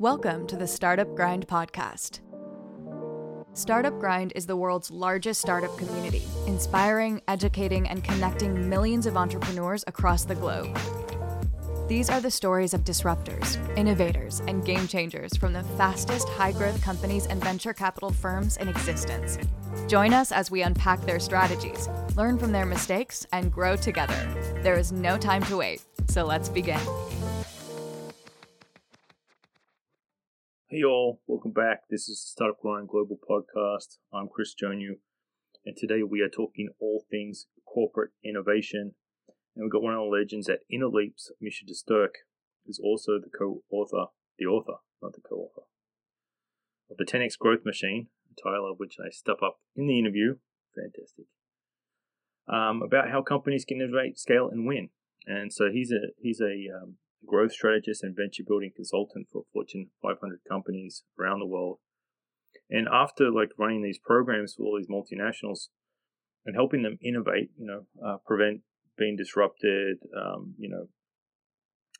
Welcome to the Startup Grind podcast. Startup Grind is the world's largest startup community, inspiring, educating, and connecting millions of entrepreneurs across the globe. These are the stories of disruptors, innovators, and game changers from the fastest high growth companies and venture capital firms in existence. Join us as we unpack their strategies, learn from their mistakes, and grow together. There is no time to wait, so let's begin. Hey all, welcome back. This is the Startup Grind Global Podcast. I'm Chris Jonu, and today we are talking all things corporate innovation. And we've got one of the legends at InnoLeaps, Misha de Sterk, who's also the co-author, the author, not the co-author, of the 10x Growth Machine, a title of which I step up in the interview. Fantastic. Um, about how companies can innovate, scale, and win. And so he's a he's a um, growth strategist and venture building consultant for Fortune 500 companies around the world. And after like running these programs for all these multinationals and helping them innovate, you know, uh, prevent being disrupted, um, you know,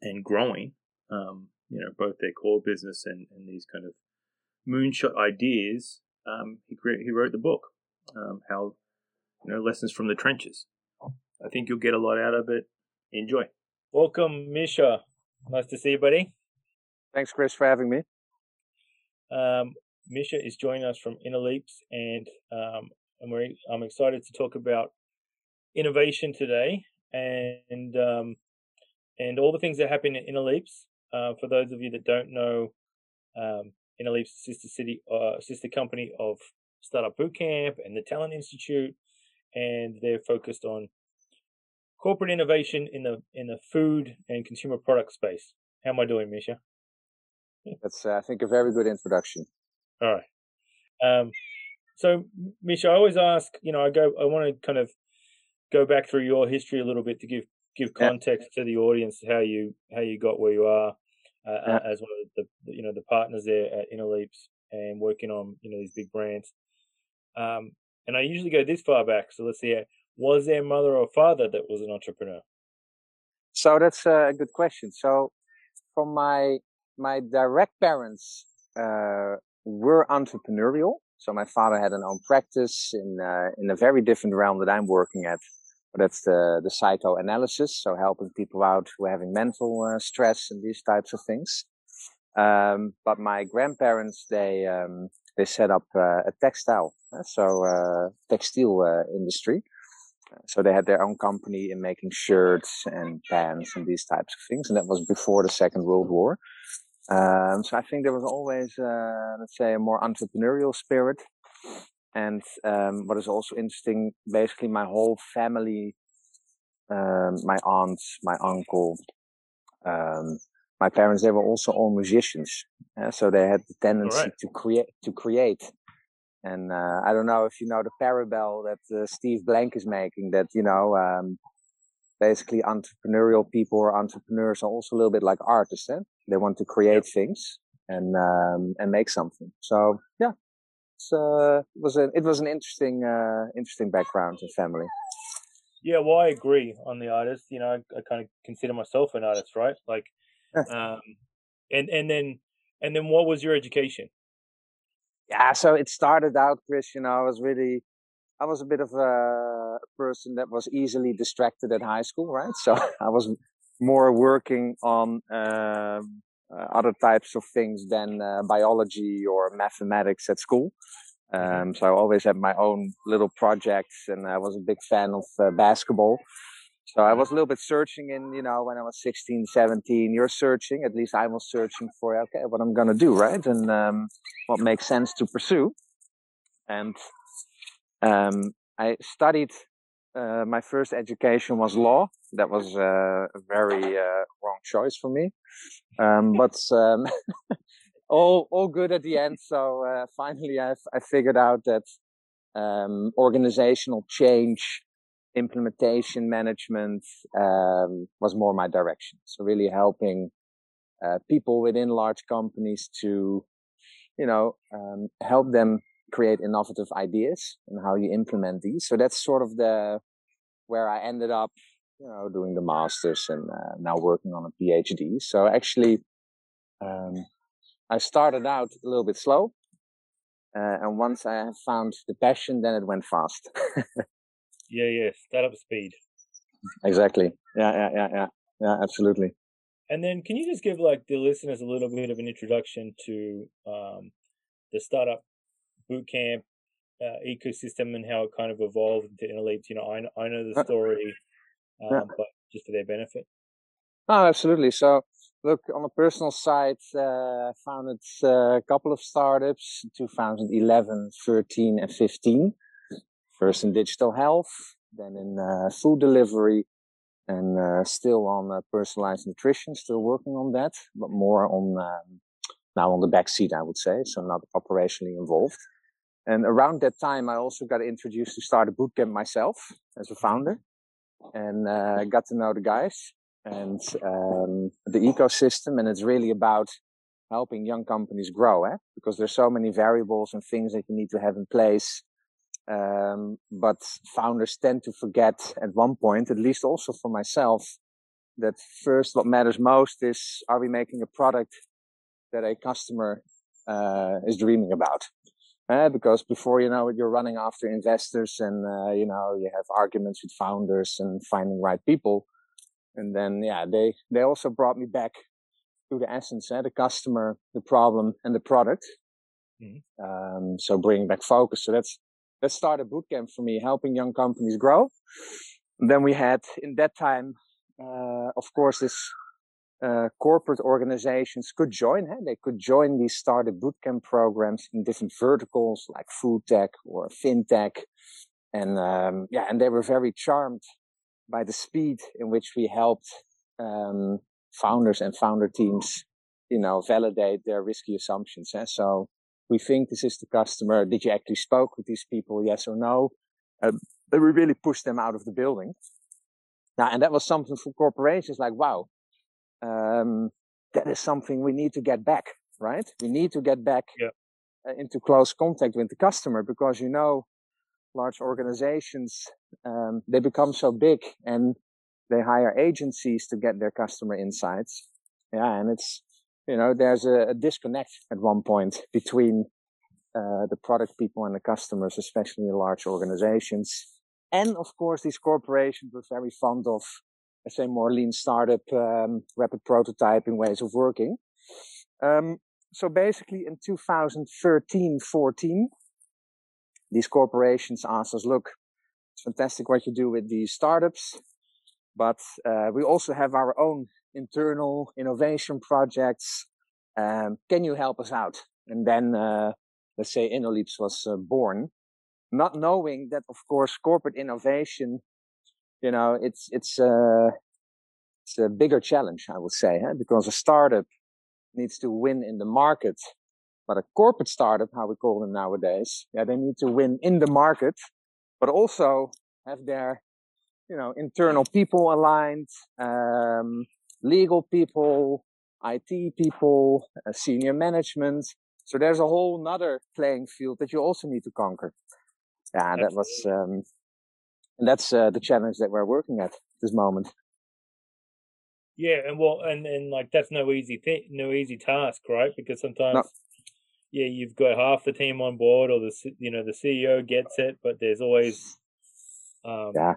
and growing, um, you know, both their core business and, and these kind of moonshot ideas, um, he he wrote the book, um, how, you know, lessons from the trenches. I think you'll get a lot out of it. Enjoy. Welcome, Misha. Nice to see you, buddy. Thanks, Chris, for having me. Um, Misha is joining us from InnoLeaps, and um, and we're, I'm excited to talk about innovation today, and um, and all the things that happen in InnoLeaps. Uh, for those of you that don't know, um, InnoLeaps sister city, uh, sister company of Startup Bootcamp and the Talent Institute, and they're focused on corporate innovation in the in the food and consumer product space. How am I doing, Misha? That's uh, I think a very good introduction. All right. Um, so, Misha, I always ask. You know, I go. I want to kind of go back through your history a little bit to give give context yeah. to the audience how you how you got where you are uh, yeah. as one of the you know the partners there at InnoLeaps and working on you know these big brands. Um, and I usually go this far back, so let's see was there a mother or father that was an entrepreneur? So that's a good question. So from my my direct parents uh, were entrepreneurial. So my father had an own practice in uh, in a very different realm that I'm working at. That's the the psychoanalysis, so helping people out who are having mental uh, stress and these types of things. Um, but my grandparents they um, they set up uh, a textile, uh, so uh, textile industry. So they had their own company in making shirts and pants and these types of things. And that was before the Second World War. Um, so I think there was always, uh, let's say, a more entrepreneurial spirit. And um, what is also interesting, basically, my whole family, um, my aunts, my uncle, um, my parents, they were also all musicians. Uh, so they had the tendency right. to create, to create. And uh, I don't know if you know the parable that uh, Steve Blank is making. That you know, um, basically, entrepreneurial people or entrepreneurs are also a little bit like artists. Eh? They want to create things and um, and make something. So yeah, uh, it was a it was an interesting uh, interesting background and family. Yeah, well, I agree on the artist. You know, I, I kind of consider myself an artist, right? Like, um, and and then and then what was your education? Yeah, so it started out, Chris, you know, I was really, I was a bit of a person that was easily distracted at high school, right? So I was more working on uh, uh, other types of things than uh, biology or mathematics at school. Mm-hmm. Um, so I always had my own little projects and I was a big fan of uh, basketball. So I was a little bit searching in, you know, when I was 16, 17, you're searching, at least I was searching for, okay, what I'm going to do, right? And, um, what makes sense to pursue. And, um, I studied, uh, my first education was law. That was uh, a very, uh, wrong choice for me. Um, but, um, all, all good at the end. So, uh, finally I, I figured out that, um, organizational change, implementation management um, was more my direction. So really helping uh, people within large companies to, you know, um, help them create innovative ideas and how you implement these. So that's sort of the where I ended up, you know, doing the masters and uh, now working on a PhD. So actually, um, I started out a little bit slow. Uh, and once I found the passion, then it went fast. yeah, yeah, startup speed. Exactly. Yeah, yeah, yeah, yeah, yeah, absolutely. And then, can you just give like the listeners a little bit of an introduction to um, the startup bootcamp uh, ecosystem and how it kind of evolved into InnoLeaps? You know, I I know the uh, story, um, yeah. but just for their benefit. Oh, absolutely. So, look, on a personal side, uh, I founded uh, a couple of startups 2011, 13, and 15. First in digital health, then in uh, food delivery, and uh, still on uh, personalized nutrition, still working on that, but more on um, now on the back seat, I would say, so not operationally involved. And around that time, I also got introduced to Startup Bootcamp myself as a founder and uh, got to know the guys and um, the ecosystem. And it's really about helping young companies grow, eh? because there's so many variables and things that you need to have in place. Um, but founders tend to forget at one point, at least also for myself, that first what matters most is are we making a product that a customer uh, is dreaming about? Uh, because before you know it, you're running after investors and, uh, you know, you have arguments with founders and finding right people. And then, yeah, they, they also brought me back to the essence, eh? the customer, the problem and the product. Mm-hmm. Um, so bringing back focus. So that's, that Startup Bootcamp for me, helping young companies grow. And then we had in that time, uh, of course, this uh, corporate organizations could join. They could join these startup bootcamp programs in different verticals like food tech or fintech. And um, yeah, and they were very charmed by the speed in which we helped um, founders and founder teams, you know, validate their risky assumptions. Huh? So we think this is the customer. Did you actually spoke with these people? Yes or no? Uh, we really pushed them out of the building. Now, and that was something for corporations like, wow, um, that is something we need to get back, right? We need to get back yeah. uh, into close contact with the customer because you know, large organizations, um, they become so big and they hire agencies to get their customer insights. Yeah. And it's, you know, there's a, a disconnect at one point between uh, the product people and the customers, especially in large organizations. And of course, these corporations were very fond of let's say more lean startup, um, rapid prototyping ways of working. Um, so basically in 2013, 14, these corporations asked us, look, it's fantastic what you do with these startups, but uh, we also have our own internal innovation projects. Um, can you help us out? And then, uh, let's say InnoLeaps was uh, born, not knowing that, of course, corporate innovation you know, it's, it's, uh, it's a bigger challenge, I would say, huh? because a startup needs to win in the market. But a corporate startup, how we call them nowadays, yeah, they need to win in the market, but also have their, you know, internal people aligned, um, legal people, IT people, uh, senior management. So there's a whole nother playing field that you also need to conquer. Yeah, that was, um, and that's uh, the challenge that we're working at this moment. Yeah, and well, and and like that's no easy thing, no easy task, right? Because sometimes, no. yeah, you've got half the team on board, or the you know the CEO gets it, but there's always um, yeah.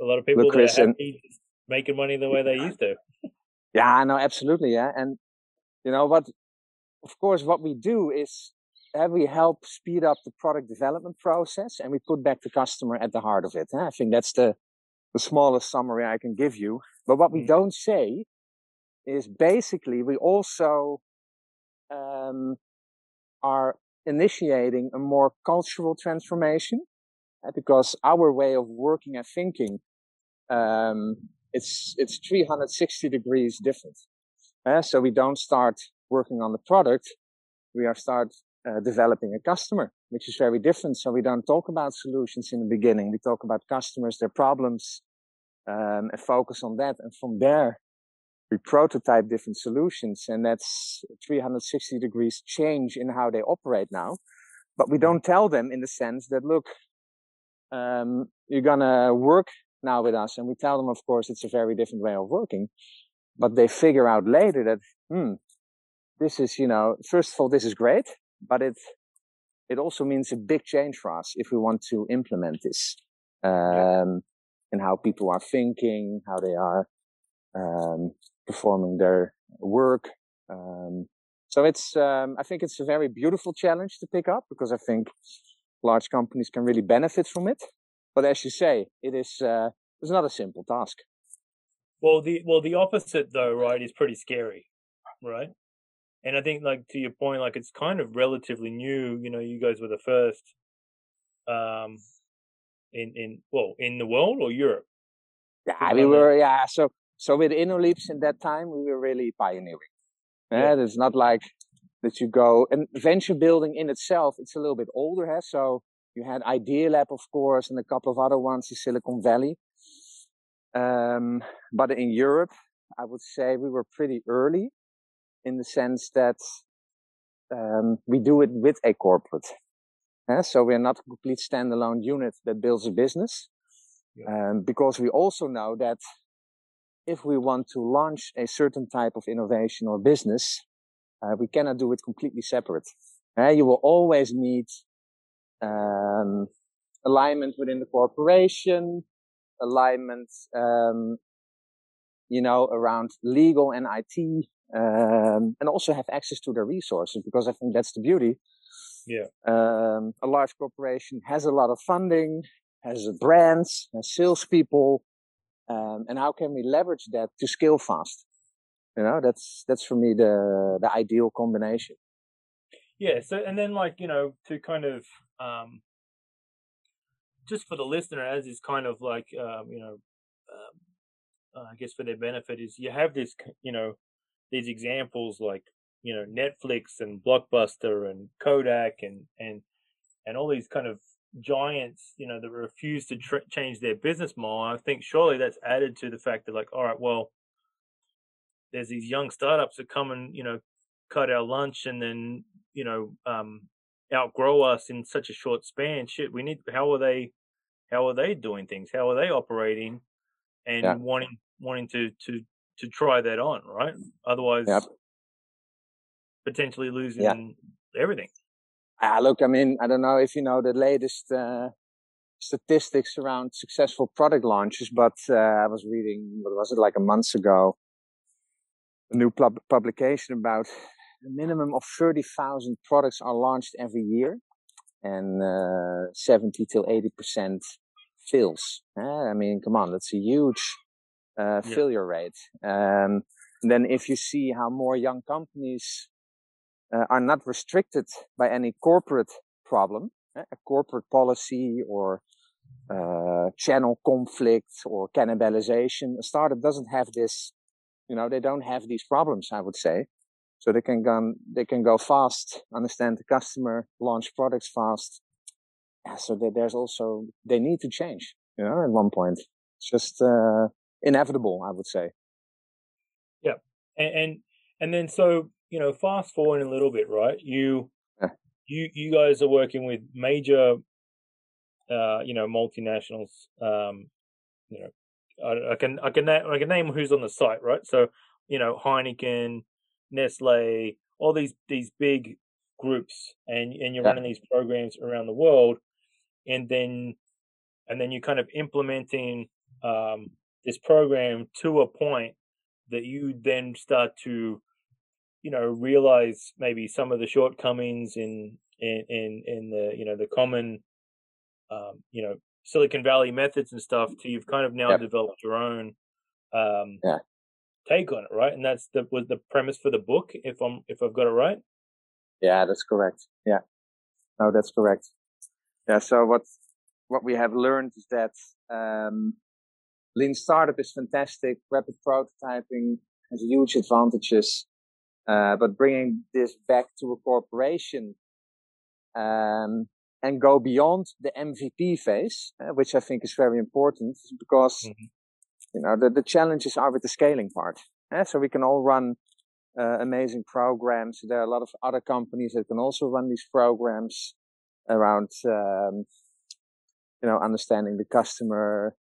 a lot of people Look, that Chris, are happy making money the way they used to. Yeah, no, absolutely, yeah, and you know what? Of course, what we do is uh, we help speed up the product development process and we put back the customer at the heart of it. I think that's the, the smallest summary I can give you. But what we mm. don't say is basically we also um, are initiating a more cultural transformation uh, because our way of working and thinking um, it's it's 360 degrees different. Uh, so we don't start working on the product. We are start uh, developing a customer, which is very different. So we don't talk about solutions in the beginning. We talk about customers, their problems, um, and focus on that. And from there, we prototype different solutions. And that's 360 degrees change in how they operate now. But we don't tell them in the sense that, look, um, you're to work now with us. And we tell them, of course, it's a very different way of working. But they figure out later that, hmm, this is, you know, first of all, this is great, but it, it also means a big change for us if we want to implement this, um, and how people are thinking, how they are, um, performing their work. Um, so it's, um, I think it's a very beautiful challenge to pick up because I think large companies can really benefit from it. But as you say, it is, uh, it's not a simple task. Well, the well the opposite though, right, is pretty scary, right? And I think, like to your point, like it's kind of relatively new. You know, you guys were the first, um, in in well in the world or Europe. Yeah, we were. Yeah, so so with InnoLeaps in that time, we were really pioneering. Yeah, it's not like that you go and venture building in itself. It's a little bit older, huh? so you had Idealab, of course, and a couple of other ones in Silicon Valley. Um, but in Europe, I would say we were pretty early in the sense that um, we do it with a corporate. Yeah, so we're not a complete standalone unit that builds a business. Yeah. Um, because we also know that if we want to launch a certain type of innovation or business, uh, we cannot do it completely separate. Uh, you will always need um, alignment within the corporation, alignment, um, you know, around legal and IT, um, and also have access to their resources because I think that's the beauty. Yeah. Um, a large corporation has a lot of funding, has brands, has salespeople, um, and how can we leverage that to scale fast? You know, that's that's for me the the ideal combination. Yeah. So, and then like you know, to kind of um, just for the listener, as is kind of like um, you know, um, uh, I guess for their benefit is you have this you know these examples like you know Netflix and Blockbuster and Kodak and and and all these kind of giants you know that refuse to tr- change their business model. I think surely that's added to the fact that like all right, well, there's these young startups that come and you know cut our lunch and then you know um, outgrow us in such a short span. Shit, we need. How are they? How are they doing things? How are they operating? And yeah. wanting wanting to to to try that on, right? Otherwise, yep. potentially losing yeah. everything. Ah, look, I mean, I don't know if you know the latest uh, statistics around successful product launches, but uh, I was reading, what was it, like a month ago, a new pub- publication about a minimum of 30,000 products are launched every year and uh, 70 till 80% fails. Uh, I mean, come on, that's a huge uh, yeah. failure rate. Um, then if you see how more young companies uh, are not restricted by any corporate problem, eh, a corporate policy or uh, channel conflict or cannibalization, a startup doesn't have this, you know, they don't have these problems, I would say. So they can go, they can go fast, understand the customer, launch products fast. Yeah, so there's also, they need to change, you know, at one point. It's just, uh, inevitable, I would say. Yeah. And, and, and then so, you know, fast forward a little bit, right? You, yeah. you, you guys are working with major, uh, you know, multinationals, um, you know, I, I can, I can, I can name who's on the site, right? So, you know, Heineken, Nestle, all these, these big groups and, and you're yeah. running these programs around the world and then, and then you're kind of implementing, um, this program to a point that you then start to you know realize maybe some of the shortcomings in in in, in the you know the common um, you know silicon valley methods and stuff to you've kind of now yep. developed your own um, yeah. Take on it right and that's the was the premise for the book if i'm if i've got it right yeah that's correct yeah no that's correct yeah so what what we have learned is that um, lean startup is fantastic. Rapid prototyping has huge advantages. Uh, but bringing this back to a corporation, um, and go beyond the MVP phase, uh, which I think is very important because, mm-hmm. You know, the, the challenges are with the scaling part. Uh, so we can all run uh, amazing programs. There are a lot of other companies that can also run these programs around, um, you know, understanding the customer,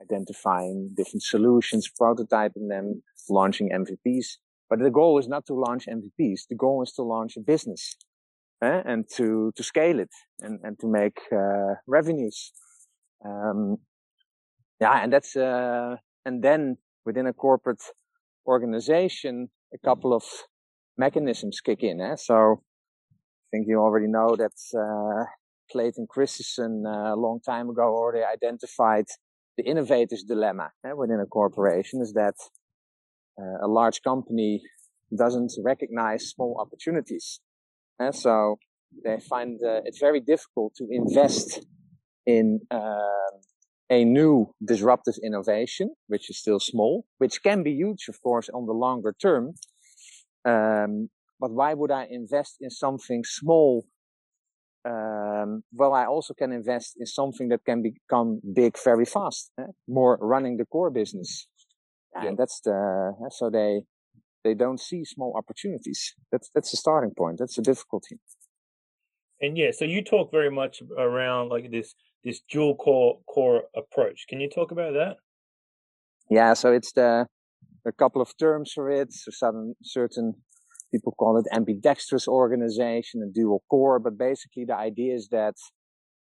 identifying different solutions, prototyping them, launching MVPs. But the goal is not to launch MVPs. The goal is to launch a business eh? and to, to scale it and, and to make uh, revenues. Um, yeah, and that's, uh, and then within a corporate organization, a couple of mechanisms kick in. Eh? So I think you already know that uh, Clayton Christensen uh, a long time ago already identified the innovator's dilemma eh, within a corporation is that uh, a large company doesn't recognize small opportunities. And so they find uh, it's very difficult to invest in uh, a new disruptive innovation, which is still small, which can be huge, of course, on the longer term. Um, but why would I invest in something small? Um, well, I also can invest in something that can become big very fast, eh? more running the core business. Yeah. And that's the, so they, they don't see small opportunities. That's, that's the starting point. That's the difficulty. And yeah, so you talk very much around like this, this dual core, core approach. Can you talk about that? Yeah. So it's the, a couple of terms for it. So certain, certain people call it ambidextrous organization and dual core. But basically the idea is that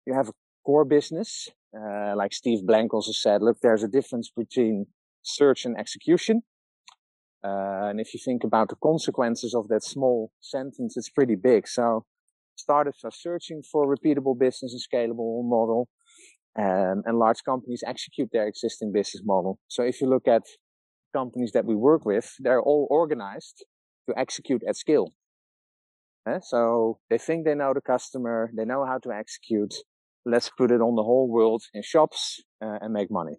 you have a core business, uh, like Steve Blank also said, look, there's a difference between search and execution. Uh, and if you think about the consequences of that small sentence, it's pretty big. So startups are searching for repeatable business and scalable model. Um, and large companies execute their existing business model. So if you look at companies that we work with, they're all organized to execute at scale. Uh, so they think they know the customer, they know how to execute. Let's put it on the whole world in shops uh, and make money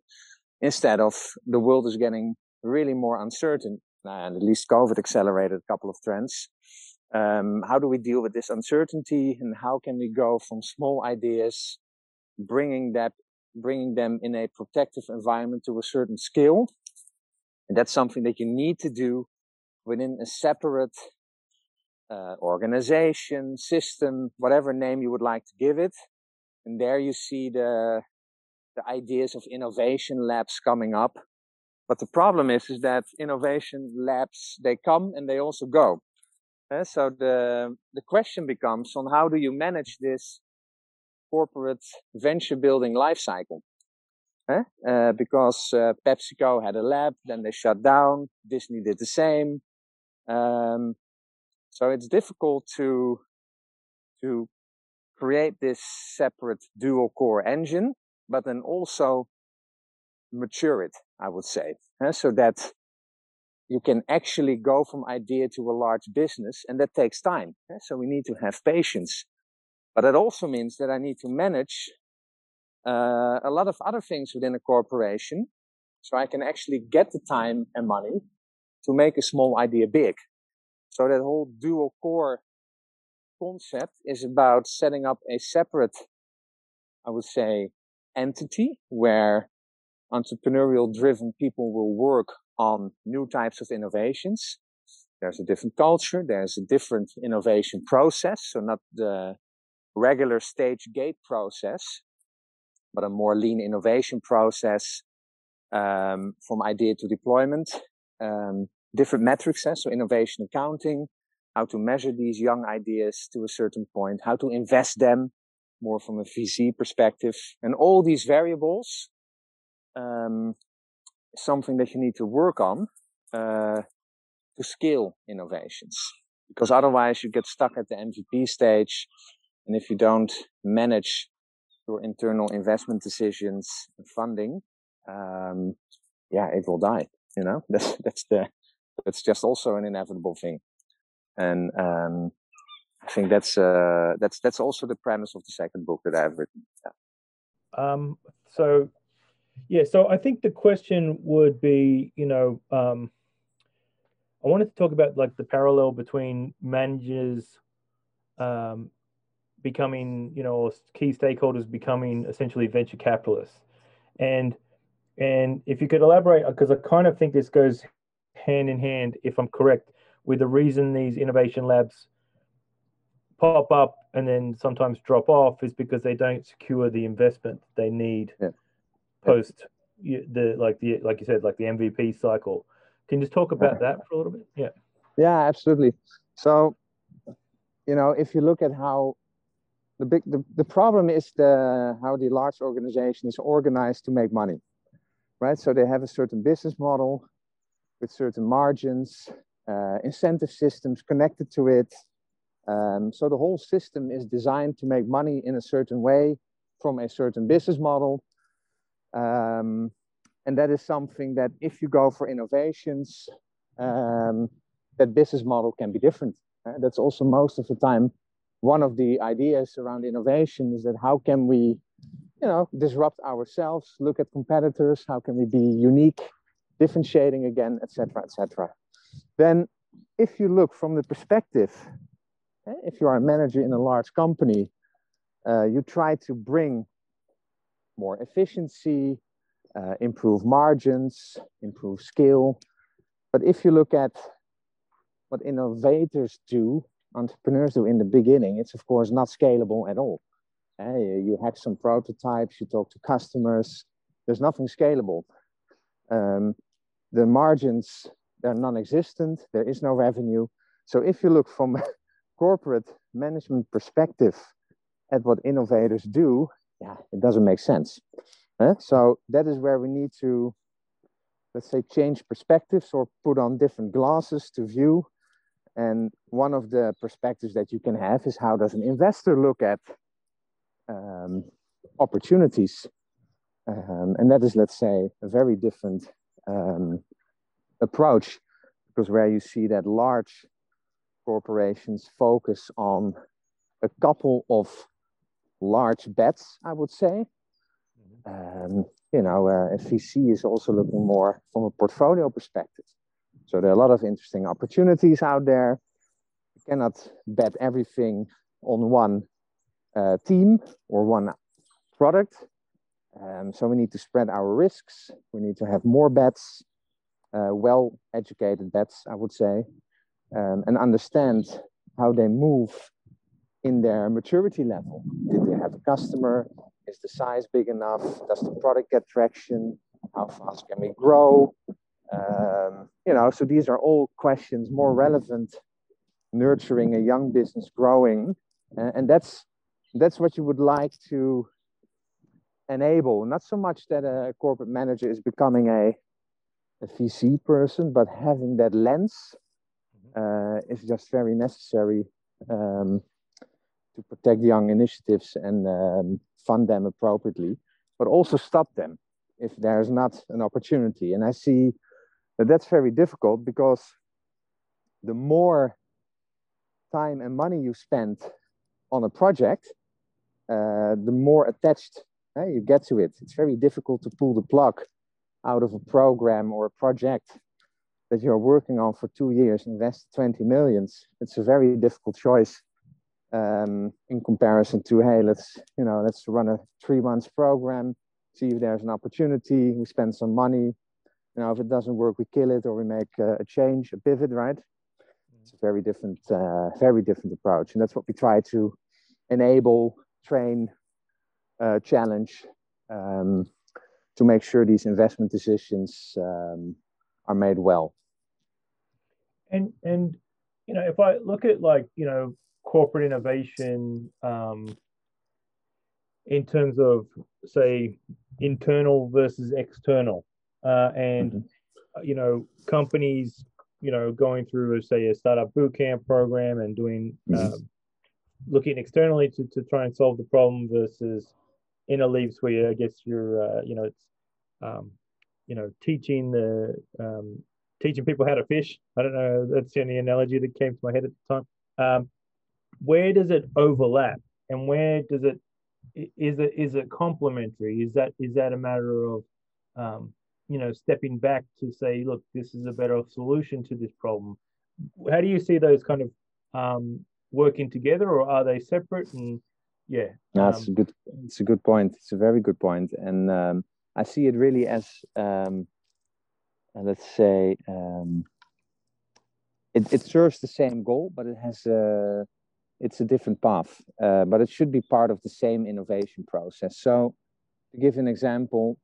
instead of the world is getting really more uncertain. And at least COVID accelerated a couple of trends. Um, how do we deal with this uncertainty and how can we go from small ideas, bringing that, bringing them in a protective environment to a certain scale? And that's something that you need to do within a separate uh, organization, system, whatever name you would like to give it. And there you see the the ideas of innovation labs coming up. But the problem is, is that innovation labs, they come and they also go. Uh, so the, the question becomes on how do you manage this corporate venture building life cycle? Uh, uh, because PepsiCo had a lab, then they shut down. Disney did the same. Um, so it's difficult to to create this separate dual core engine but then also mature it, I would say, so that you can actually go from idea to a large business and that takes time. Uh, so we need to have patience, but it also means that I need to manage uh, a lot of other things within a corporation so I can actually get the time and money to make a small idea big. So that whole dual core concept is about setting up a separate, I would say, entity where entrepreneurial driven people will work on new types of innovations. There's a different culture. There's a different innovation process. So not the regular stage gate process, but a more lean innovation process, um, from idea to deployment. Um, different metrics. Eh? So innovation accounting, how to measure these young ideas to a certain point, how to invest them more from a VC perspective. And all these variables, um, something that you need to work on, uh, to scale innovations. Because otherwise you get stuck at the MVP stage. And if you don't manage your internal investment decisions and funding, um, yeah, it will die. You know, that's, that's the, that's just also an inevitable thing. And, um, I think that's uh, that's that's also the premise of the second book that I've written. Yeah. Um, so, yeah, so I think the question would be, you know, um, I wanted to talk about like the parallel between managers um, becoming, you know, key stakeholders becoming essentially venture capitalists, and and if you could elaborate, because I kind of think this goes hand in hand, if I'm correct, with the reason these innovation labs pop up and then sometimes drop off is because they don't secure the investment they need yeah. Post the like the like you said like the MVP cycle. Can you just talk about that for a little bit? Yeah. Yeah, absolutely. So, you know, if you look at how the big the, the problem is the how the large organization is organized to make money, right? So they have a certain business model with certain margins, uh, incentive systems connected to it. Um, so the whole system is designed to make money in a certain way from a certain business model. Um, and that is something that if you go for innovations, um, that business model can be different. Uh, that's also most of the time one of the ideas around innovation is that how can we, you know, disrupt ourselves, look at competitors, how can we be unique, differentiating again, etc., etc. Then, if you look from the perspective, eh, if you are a manager in a large company, uh, you try to bring more efficiency, uh, improve margins, improve scale. But if you look at what innovators do, entrepreneurs do in the beginning, it's of course not scalable at all. Uh, you hack some prototypes, you talk to customers, there's nothing scalable. Um, the margins, they're non existent, there is no revenue. So if you look from corporate management perspective at what innovators do, yeah, it doesn't make sense. So that is where we need to, let's say, change perspectives or put on different glasses to view. And one of the perspectives that you can have is how does an investor look at um, opportunities? Um, and that is, let's say, a very different um, approach because where you see that large corporations focus on a couple of large bets, I would say. Mm-hmm. Um, you know, uh, VC is also looking more from a portfolio perspective. So there are a lot of interesting opportunities out there. You cannot bet everything on one uh, team or one product. Um, so we need to spread our risks. We need to have more bets, uh, well educated bets, I would say, um, and understand how they move in their maturity level. Did they have a customer? Is the size big enough? Does the product get traction? How fast can we grow? Um, you know, so these are all questions more relevant, nurturing a young business growing, uh, and that's that's what you would like to enable. Not so much that a corporate manager is becoming a a VC person, but having that lens mm-hmm. uh, is just very necessary um, to protect young initiatives and um, fund them appropriately, but also stop them if there's not an opportunity. And I see that that's very difficult because the more time and money you spend on a project, uh, the more attached uh, you get to it. It's very difficult to pull the plug out of a program or a project that you're working on for two years, invest 20 millions. It's a very difficult choice um, in comparison to hey let's you know let's run a three months program see if there's an opportunity we spend some money. You know if it doesn't work we kill it or we make uh, a change a pivot right? It's a very different uh, very different approach and that's what we try to enable train uh, challenge um, to make sure these investment decisions um, are made well. And and you know if i look at like you know corporate innovation um, in terms of say internal versus external uh, and mm-hmm. you know companies you know going through say a startup bootcamp program and doing mm-hmm. um, looking externally to, to try and solve the problem versus InnoLeaps where i guess you're uh, you know it's um, you know teaching the um, teaching people how to fish i don't know that's the only analogy that came to my head at the time um, where does it overlap? And where does it is it is it complementary? Is that is that a matter of um, you know stepping back to say look this is a better solution to this problem? How do you see those kind of um, working together or are they separate? And yeah that's um, a good it's a good point. It's a very good point. And um, i see it really as um, let's say um, it, it serves the same goal but it has a it's a different path, uh, but it should be part of the same innovation process. So, to give an example,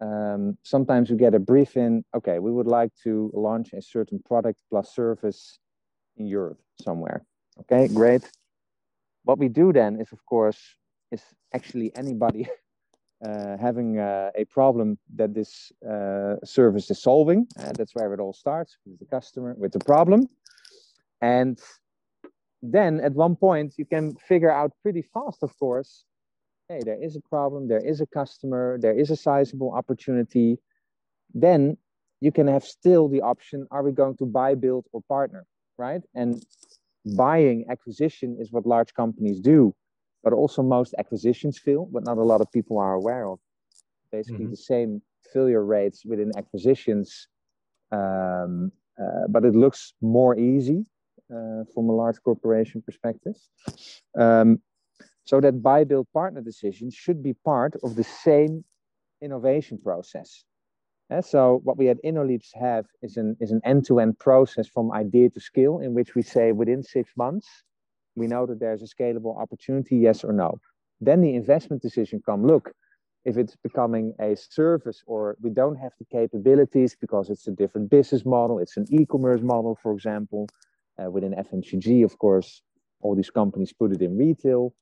um, sometimes we get a brief in, okay, we would like to launch a certain product plus service in Europe somewhere. Okay, great. What we do then is, of course, is actually anybody uh, having uh, a problem that this uh, service is solving. That's where it all starts with the customer, with the problem. And then at one point, you can figure out pretty fast, of course, hey, there is a problem, there is a customer, there is a sizable opportunity. Then you can have still the option are we going to buy, build, or partner, right? And buying acquisition is what large companies do but also most acquisitions fail, but not a lot of people are aware of. Basically, mm-hmm. the same failure rates within acquisitions, um, uh, but it looks more easy from a large corporation perspective. Um, so that buy, build, partner decisions should be part of the same innovation process. Uh, so what we at InnoLeaps have is an is an end-to-end process from idea to scale, in which we say within six months we know that there's a scalable opportunity, yes or no. Then the investment decision come, look, if it's becoming a service or we don't have the capabilities because it's a different business model, it's an e-commerce model, for example, uh, within FMCG, of course, all these companies put it in retail.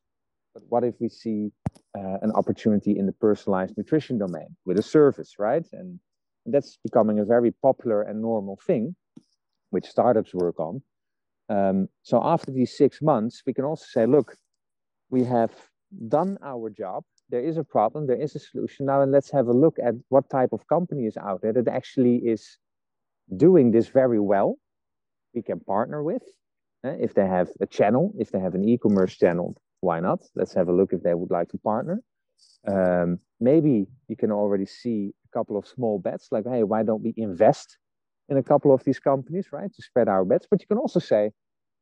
But what if we see uh, an opportunity in the personalized nutrition domain with a service, right? And, and that's becoming a very popular and normal thing, which startups work on. Um, so after these six months, we can also say, look, we have done our job. There is a problem, there is a solution now, let's have a look at what type of company is out there that actually is doing this very well. We can partner with. Uh, if they have a channel, if they have an e-commerce channel, why not? Let's have a look if they would like to partner. Um, maybe you can already see a couple of small bets, like, hey, why don't we invest in a couple of these companies, right, to spread our bets. But you can also say,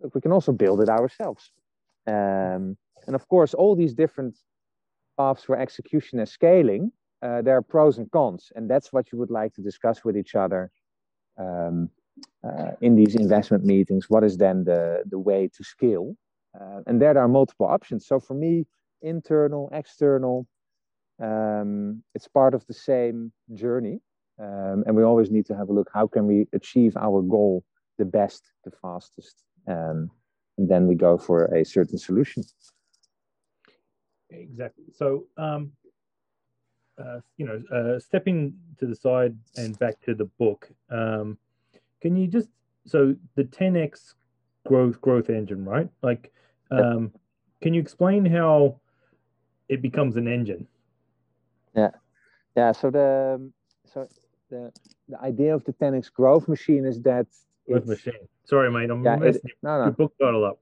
look, we can also build it ourselves. Um, and of course, all these different paths for execution and scaling, uh, there are pros and cons, and that's what you would like to discuss with each other um, in these investment meetings. What is then the the way to scale? Uh, and there are multiple options. So for me, internal, external, um, it's part of the same journey. Um, and we always need to have a look how can we achieve our goal the best, the fastest, um, and then we go for a certain solution. Exactly. So, um, uh, you know, uh, stepping to the side and back to the book, um, can you just so the 10x growth growth engine, right? Like, um, can you explain how it becomes an engine? Yeah, yeah. So the so the, the idea of the 10x growth machine is that growth machine. Sorry, mate. I'm yeah, messing it, no, no. your book title up.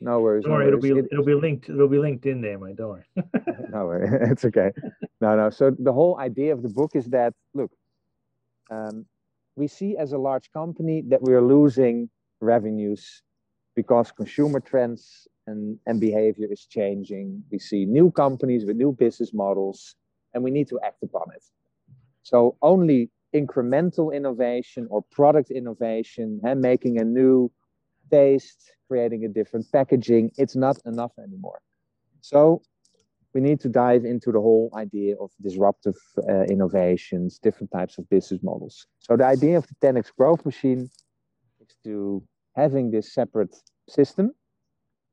No worries. Don't no worry, worries. it'll be it, it'll be linked. It'll be linked in there, mate. Don't worry. no worry, it's okay. No, no. So the whole idea of the book is that look, um, we see as a large company that we are losing revenues because consumer trends and, and behavior is changing. We see new companies with new business models, and we need to act upon it. So only incremental innovation or product innovation and making a new taste, creating a different packaging, it's not enough anymore. So we need to dive into the whole idea of disruptive uh, innovations, different types of business models. So the idea of the 10x growth machine is to having this separate system,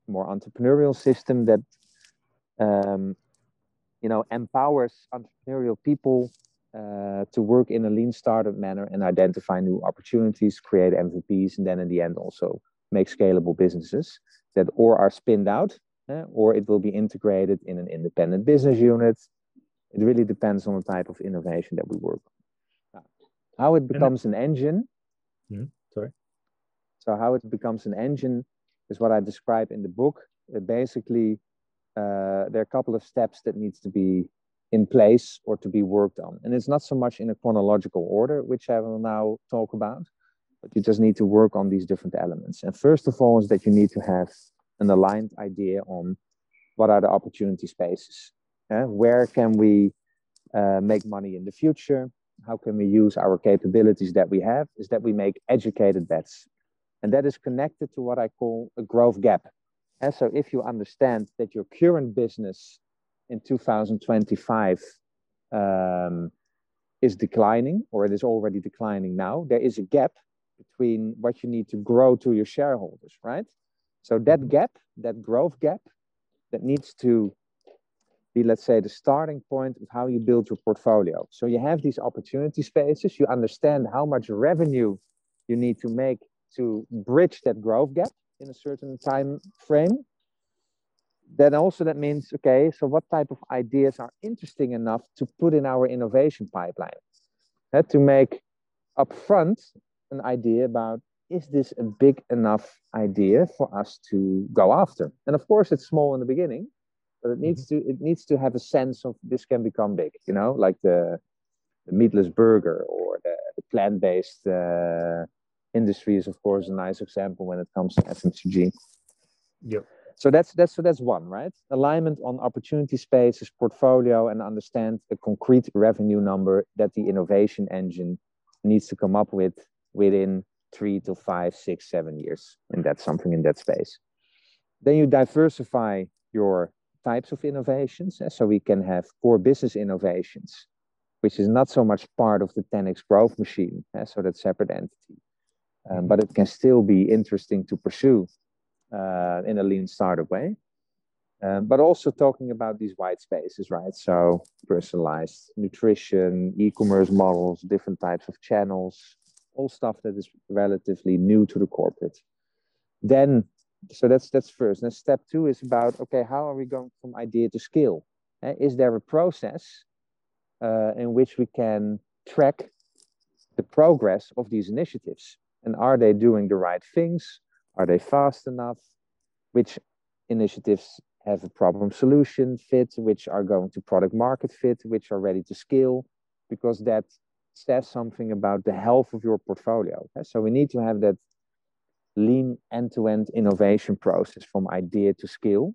more entrepreneurial system that um, you know empowers entrepreneurial people uh, to work in a lean startup manner and identify new opportunities, create MVPs, and then in the end also make scalable businesses that or are spinned out or it will be integrated in an independent business unit. It really depends on the type of innovation that we work on. How it becomes an engine. Mm-hmm. Sorry. So how it becomes an engine is what I describe in the book. It basically, uh, there are a couple of steps that needs to be in place or to be worked on. And it's not so much in a chronological order, which I will now talk about, but you just need to work on these different elements. And first of all, is that you need to have an aligned idea on what are the opportunity spaces. Eh? Where can we uh, make money in the future? How can we use our capabilities that we have? Is that we make educated bets. And that is connected to what I call a growth gap. And so if you understand that your current business in 2025 um, is declining, or it is already declining now, there is a gap between what you need to grow to your shareholders, right? So that gap, that growth gap, that needs to be, let's say, the starting point of how you build your portfolio. So you have these opportunity spaces, you understand how much revenue you need to make to bridge that growth gap in a certain time frame. Then also that means, okay, so what type of ideas are interesting enough to put in our innovation pipeline? Uh, to make upfront an idea about is this a big enough idea for us to go after? And of course, it's small in the beginning, but it needs mm-hmm. to it needs to have a sense of this can become big. You know, like the, the meatless burger or the, the plant based uh, industry is of course a nice example when it comes to FMCG. Yep. So that's that's so that's one right alignment on opportunity spaces, portfolio, and understand a concrete revenue number that the innovation engine needs to come up with within three to five, six, seven years, and that's something in that space. Then you diversify your types of innovations, eh, so we can have core business innovations, which is not so much part of the 10x growth machine, eh, so that separate entity um, but it can still be interesting to pursue uh, in a lean startup way. Um, but also talking about these white spaces, right? So personalized nutrition, e-commerce models, different types of channels, all stuff that is relatively new to the corporate. Then, so that's that's first. And step two is about okay, how are we going from idea to scale? Uh, is there a process uh, in which we can track the progress of these initiatives? And are they doing the right things? Are they fast enough? Which initiatives have a problem solution fit, which are going to product market fit, which are ready to scale, because that says something about the health of your portfolio. So we need to have that lean end-to-end innovation process from idea to scale.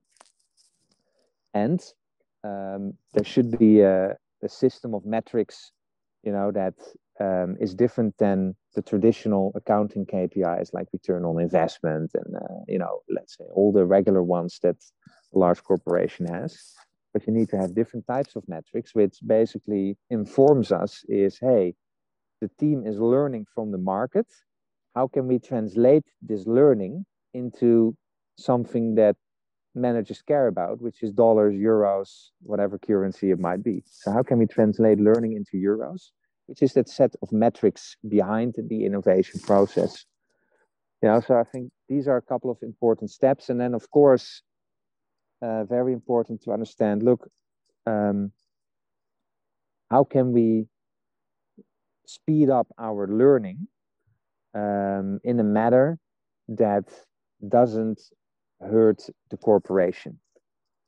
And um, there should be a, a system of metrics, you know, that um, is different than the traditional accounting KPIs like return on investment and uh, you know let's say all the regular ones that a large corporation has. But you need to have different types of metrics, which basically informs us is hey, the team is learning from the market. How can we translate this learning into something that managers care about, which is dollars, euros, whatever currency it might be. So how can we translate learning into euros? which is that set of metrics behind the innovation process. Yeah, so I think these are a couple of important steps. And then, of course, uh, very important to understand look, um, how can we speed up our learning um, in a manner that doesn't hurt the corporation?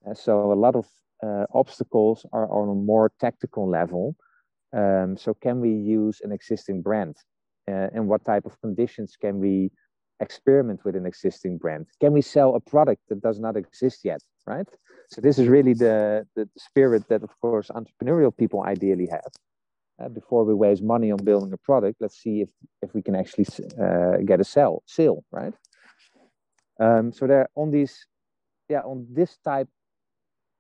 Uh, so, a lot of uh, obstacles are on a more tactical level um, so can we use an existing brand? Uh, and what type of conditions can we experiment with an existing brand? Can we sell a product that does not exist yet, right? So this is really the, the spirit that, of course, entrepreneurial people ideally have. Uh, before we waste money on building a product, let's see if, if we can actually uh, get a sell, sale, right? Um, so there on these, yeah, on this type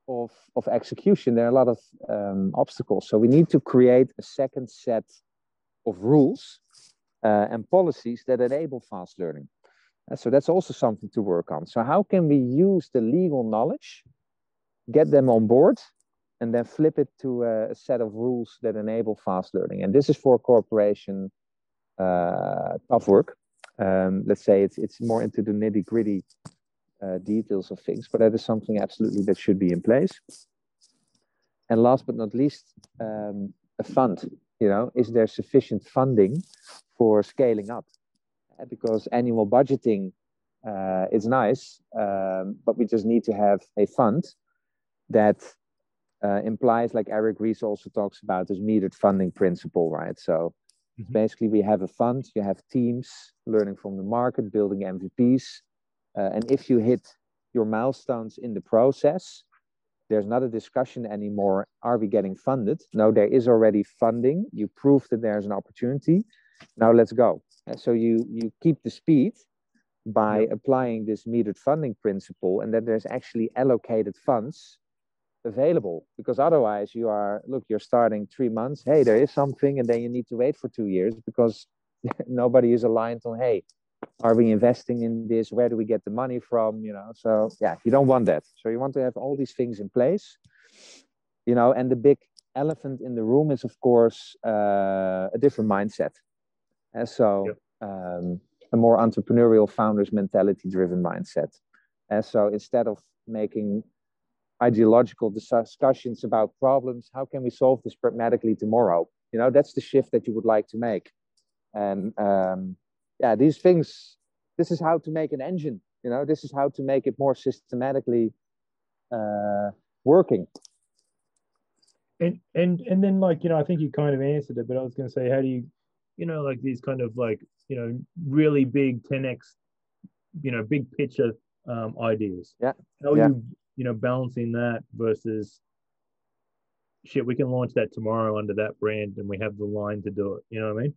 of, of execution, there are a lot of um, obstacles. So we need to create a second set of rules uh, and policies that enable fast learning. Uh, so that's also something to work on. So how can we use the legal knowledge, get them on board, and then flip it to a, a set of rules that enable fast learning? And this is for corporation uh, tough work. Um, let's say it's it's more into the nitty gritty uh, details of things, but that is something absolutely that should be in place. And last but not least, um, a fund. You know, is there sufficient funding for scaling up? Uh, because annual budgeting uh, is nice, um, but we just need to have a fund that uh, implies, like Eric Ries also talks about, this metered funding principle, right? So mm-hmm. basically, we have a fund, you have teams learning from the market, building MVPs, uh, and if you hit your milestones in the process, there's not a discussion anymore. Are we getting funded? No, there is already funding. You prove that there's an opportunity. Now let's go. And so you you keep the speed by yep. applying this metered funding principle, and that there's actually allocated funds available. Because otherwise, you are look, you're starting three months. Hey, there is something, and then you need to wait for two years because nobody is aligned on hey are we investing in this where do we get the money from you know so yeah you don't want that so you want to have all these things in place you know and the big elephant in the room is of course uh, a different mindset and so yep. um, a more entrepreneurial founders mentality driven mindset. And so instead of making ideological discussions about problems how can we solve this pragmatically tomorrow? You know that's the shift that you would like to make. And um, yeah these things this is how to make an engine you know this is how to make it more systematically uh, working. And and and then like you know i think you kind of answered it but i was going to say how do you you know like these kind of like you know really big 10x you know big picture um, ideas. Yeah. How yeah. you you know balancing that versus shit we can launch that tomorrow under that brand and we have the line to do it. You know what i mean?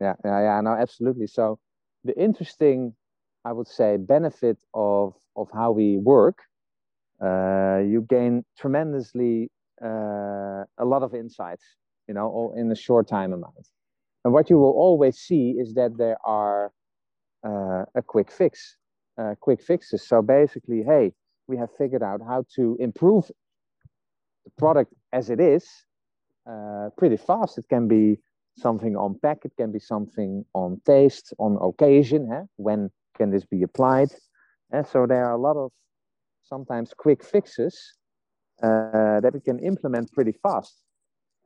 Yeah yeah yeah. No absolutely. So the interesting i would say benefit of of how we work uh, you gain tremendously uh, a lot of insights you know in a short time amount and what you will always see is that there are uh, a quick fix uh, quick fixes so basically hey we have figured out how to improve the product as it is uh, pretty fast it can be something on pack, it can be something on taste, on occasion. Eh? When can this be applied? And so there are a lot of sometimes quick fixes uh, that we can implement pretty fast.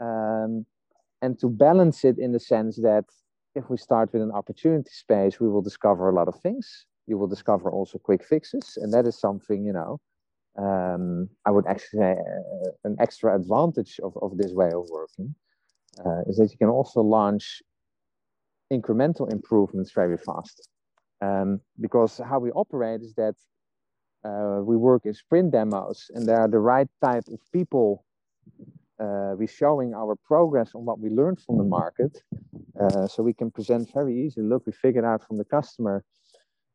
Um, and to balance it in the sense that if we start with an opportunity space, we will discover a lot of things. You will discover also quick fixes, and that is something you know. Um, I would actually say uh, an extra advantage of, of this way of working uh, is that you can also launch incremental improvements very fast. Um, because how we operate is that uh, we work in sprint demos and there are the right type of people we're showing our progress on what we learned from the market uh, so we can present very easily look we figured out from the customer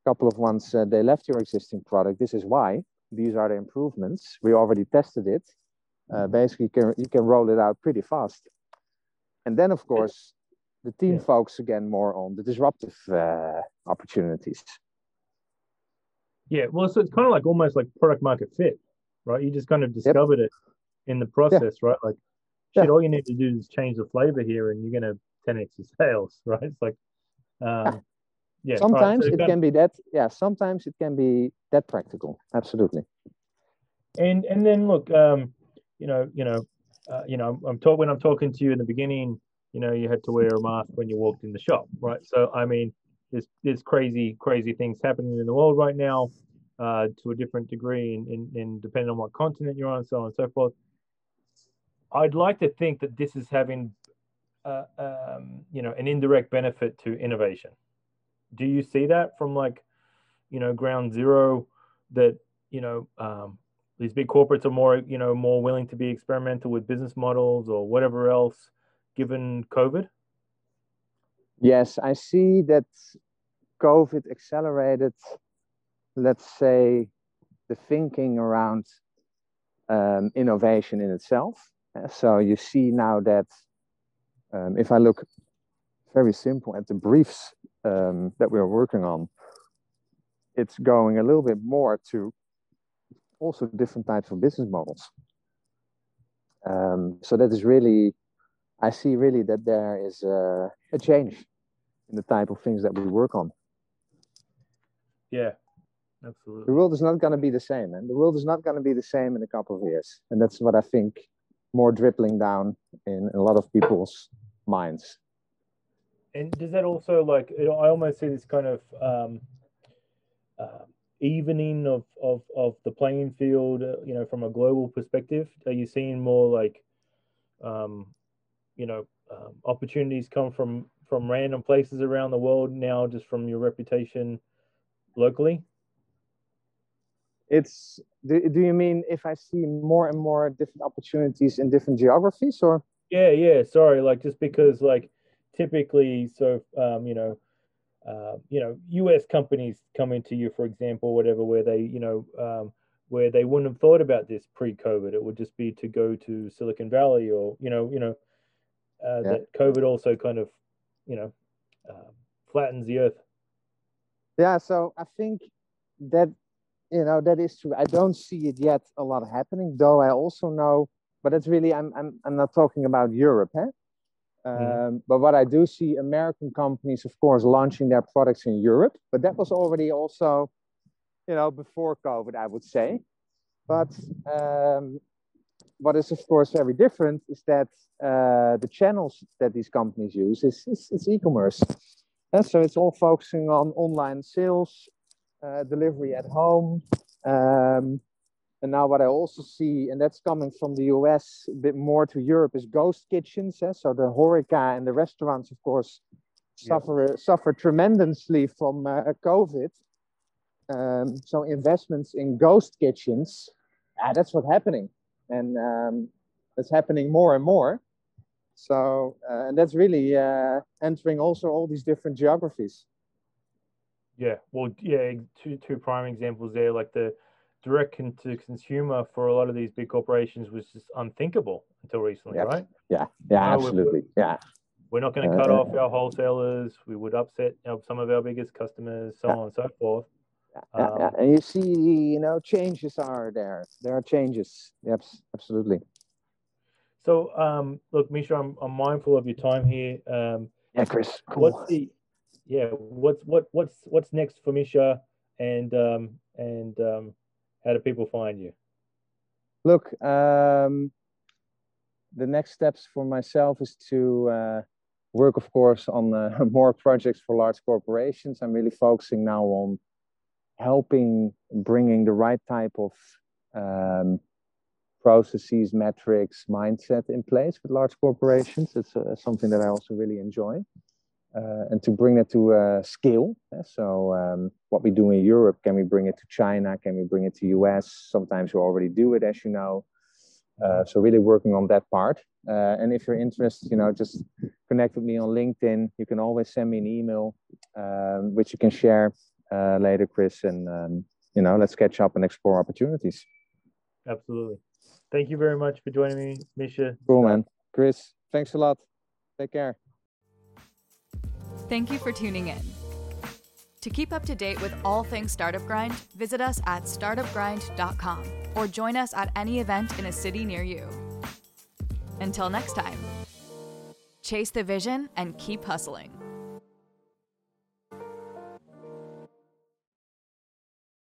a couple of ones uh, they left your existing product. This is why. These are the improvements. We already tested it. Uh, basically you can, you can roll it out pretty fast. And then, of course, the team yeah. focuses again more on the disruptive uh, opportunities. Yeah, well, so it's kind of like almost like product market fit, right? You just kind of discovered yep. it in the process, yeah. right? Like, shit, yeah. all you need to do is change the flavor here, and you're gonna 10x your sales, right? It's like, um, yeah. Sometimes right, so it can be that. Yeah, sometimes it can be that practical. Absolutely. And and then look, um, you know, you know, uh, you know, I'm talking when I'm talking to you in the beginning, you know, you had to wear a mask when you walked in the shop, right? So, I mean, there's there's crazy crazy things happening in the world right now, uh, to a different degree, and in, in, in depending on what continent you're on, so on and so forth. I'd like to think that this is having, uh, um, you know, an indirect benefit to innovation. Do you see that from like, you know, ground zero? That you know, um, these big corporates are more you know more willing to be experimental with business models or whatever else given covid yes i see that covid accelerated let's say the thinking around um, innovation in itself so you see now that um, if i look very simple at the briefs um, that we're working on it's going a little bit more to also different types of business models. Um, so that is really, I see really that there is a, a change in the type of things that we work on. Yeah, absolutely. The world is not going to be the same, and the world is not going to be the same in a couple of years, and that's what I think more dribbling down in a lot of people's minds. And does that also like? I almost see this kind of um, uh, evening of, of, of the playing field, uh, you know, from a global perspective? Are you seeing more like, um, you know, um, opportunities come from from random places around the world now, just from your reputation locally? It's do, do you mean if I see more and more different opportunities in different geographies or? Yeah, yeah. Sorry, like just because like typically, so um, you know, uh, you know, U.S. companies come into you, for example, whatever, where they, you know, um, where they wouldn't have thought about this pre-COVID. It would just be to go to Silicon Valley, or you know, you know, uh, yeah. that COVID also kind of, you know, uh, flattens the earth. Yeah, so I think that you know that is true. I don't see it yet a lot happening, though. I also know, but it's really I'm I'm I'm not talking about Europe, eh? Um, But what I do see, American companies, of course, launching their products in Europe, but that was already also, you know, before COVID, I would say. But um, what is, of course, very different is that uh, the channels that these companies use is, is, is e-commerce. And so it's all focusing on online sales, uh, delivery at home, um, and now what I also see, and that's coming from the US a bit more to Europe, is ghost kitchens. Eh? So the Horeca and the restaurants, of course, suffer yeah. suffer tremendously from uh, COVID. Um, so investments in ghost kitchens, ah, that's what's happening, and um, it's happening more and more. So uh, and that's really uh, entering also all these different geographies. Yeah, well, yeah, two two prime examples there, like the direct to consumer for a lot of these big corporations was just unthinkable until recently, yep. right? Yeah, yeah, absolutely. We're, yeah. We're not going to cut uh, off our wholesalers. We would upset you know, some of our biggest customers, so yeah. on and so forth. Yeah, um, yeah, and you see, you know, changes are there. There are changes. Yep, absolutely. So, um, look, Misha, I'm, I'm mindful of your time here. Um, yeah, Chris. Cool. What's the, yeah, what's what what's what's next for Misha, and um, and um, how do people find you? Look, um, the next steps for myself is to uh, work, of course, on uh, more projects for large corporations. I'm really focusing now on helping bringing the right type of um, processes, metrics, mindset in place with large corporations. It's uh, something that I also really enjoy and to bring it to uh, scale. So um, what we do in Europe, can we bring it to China? Can we bring it to US? Sometimes we already do it, as you know. Uh, so really working on that part. Uh, and if you're interested, you know, just connect with me on LinkedIn. You can always send me an email, um, which you can share uh, later, Chris. And um, you know, let's catch up and explore opportunities. Absolutely. Thank you very much for joining me, Misha. Cool, man. Chris, thanks a lot. Take care. Thank you for tuning in. To keep up to date with all things Startup Grind, visit us at startupgrind.com or join us at any event in a city near you. Until next time, chase the vision and keep hustling.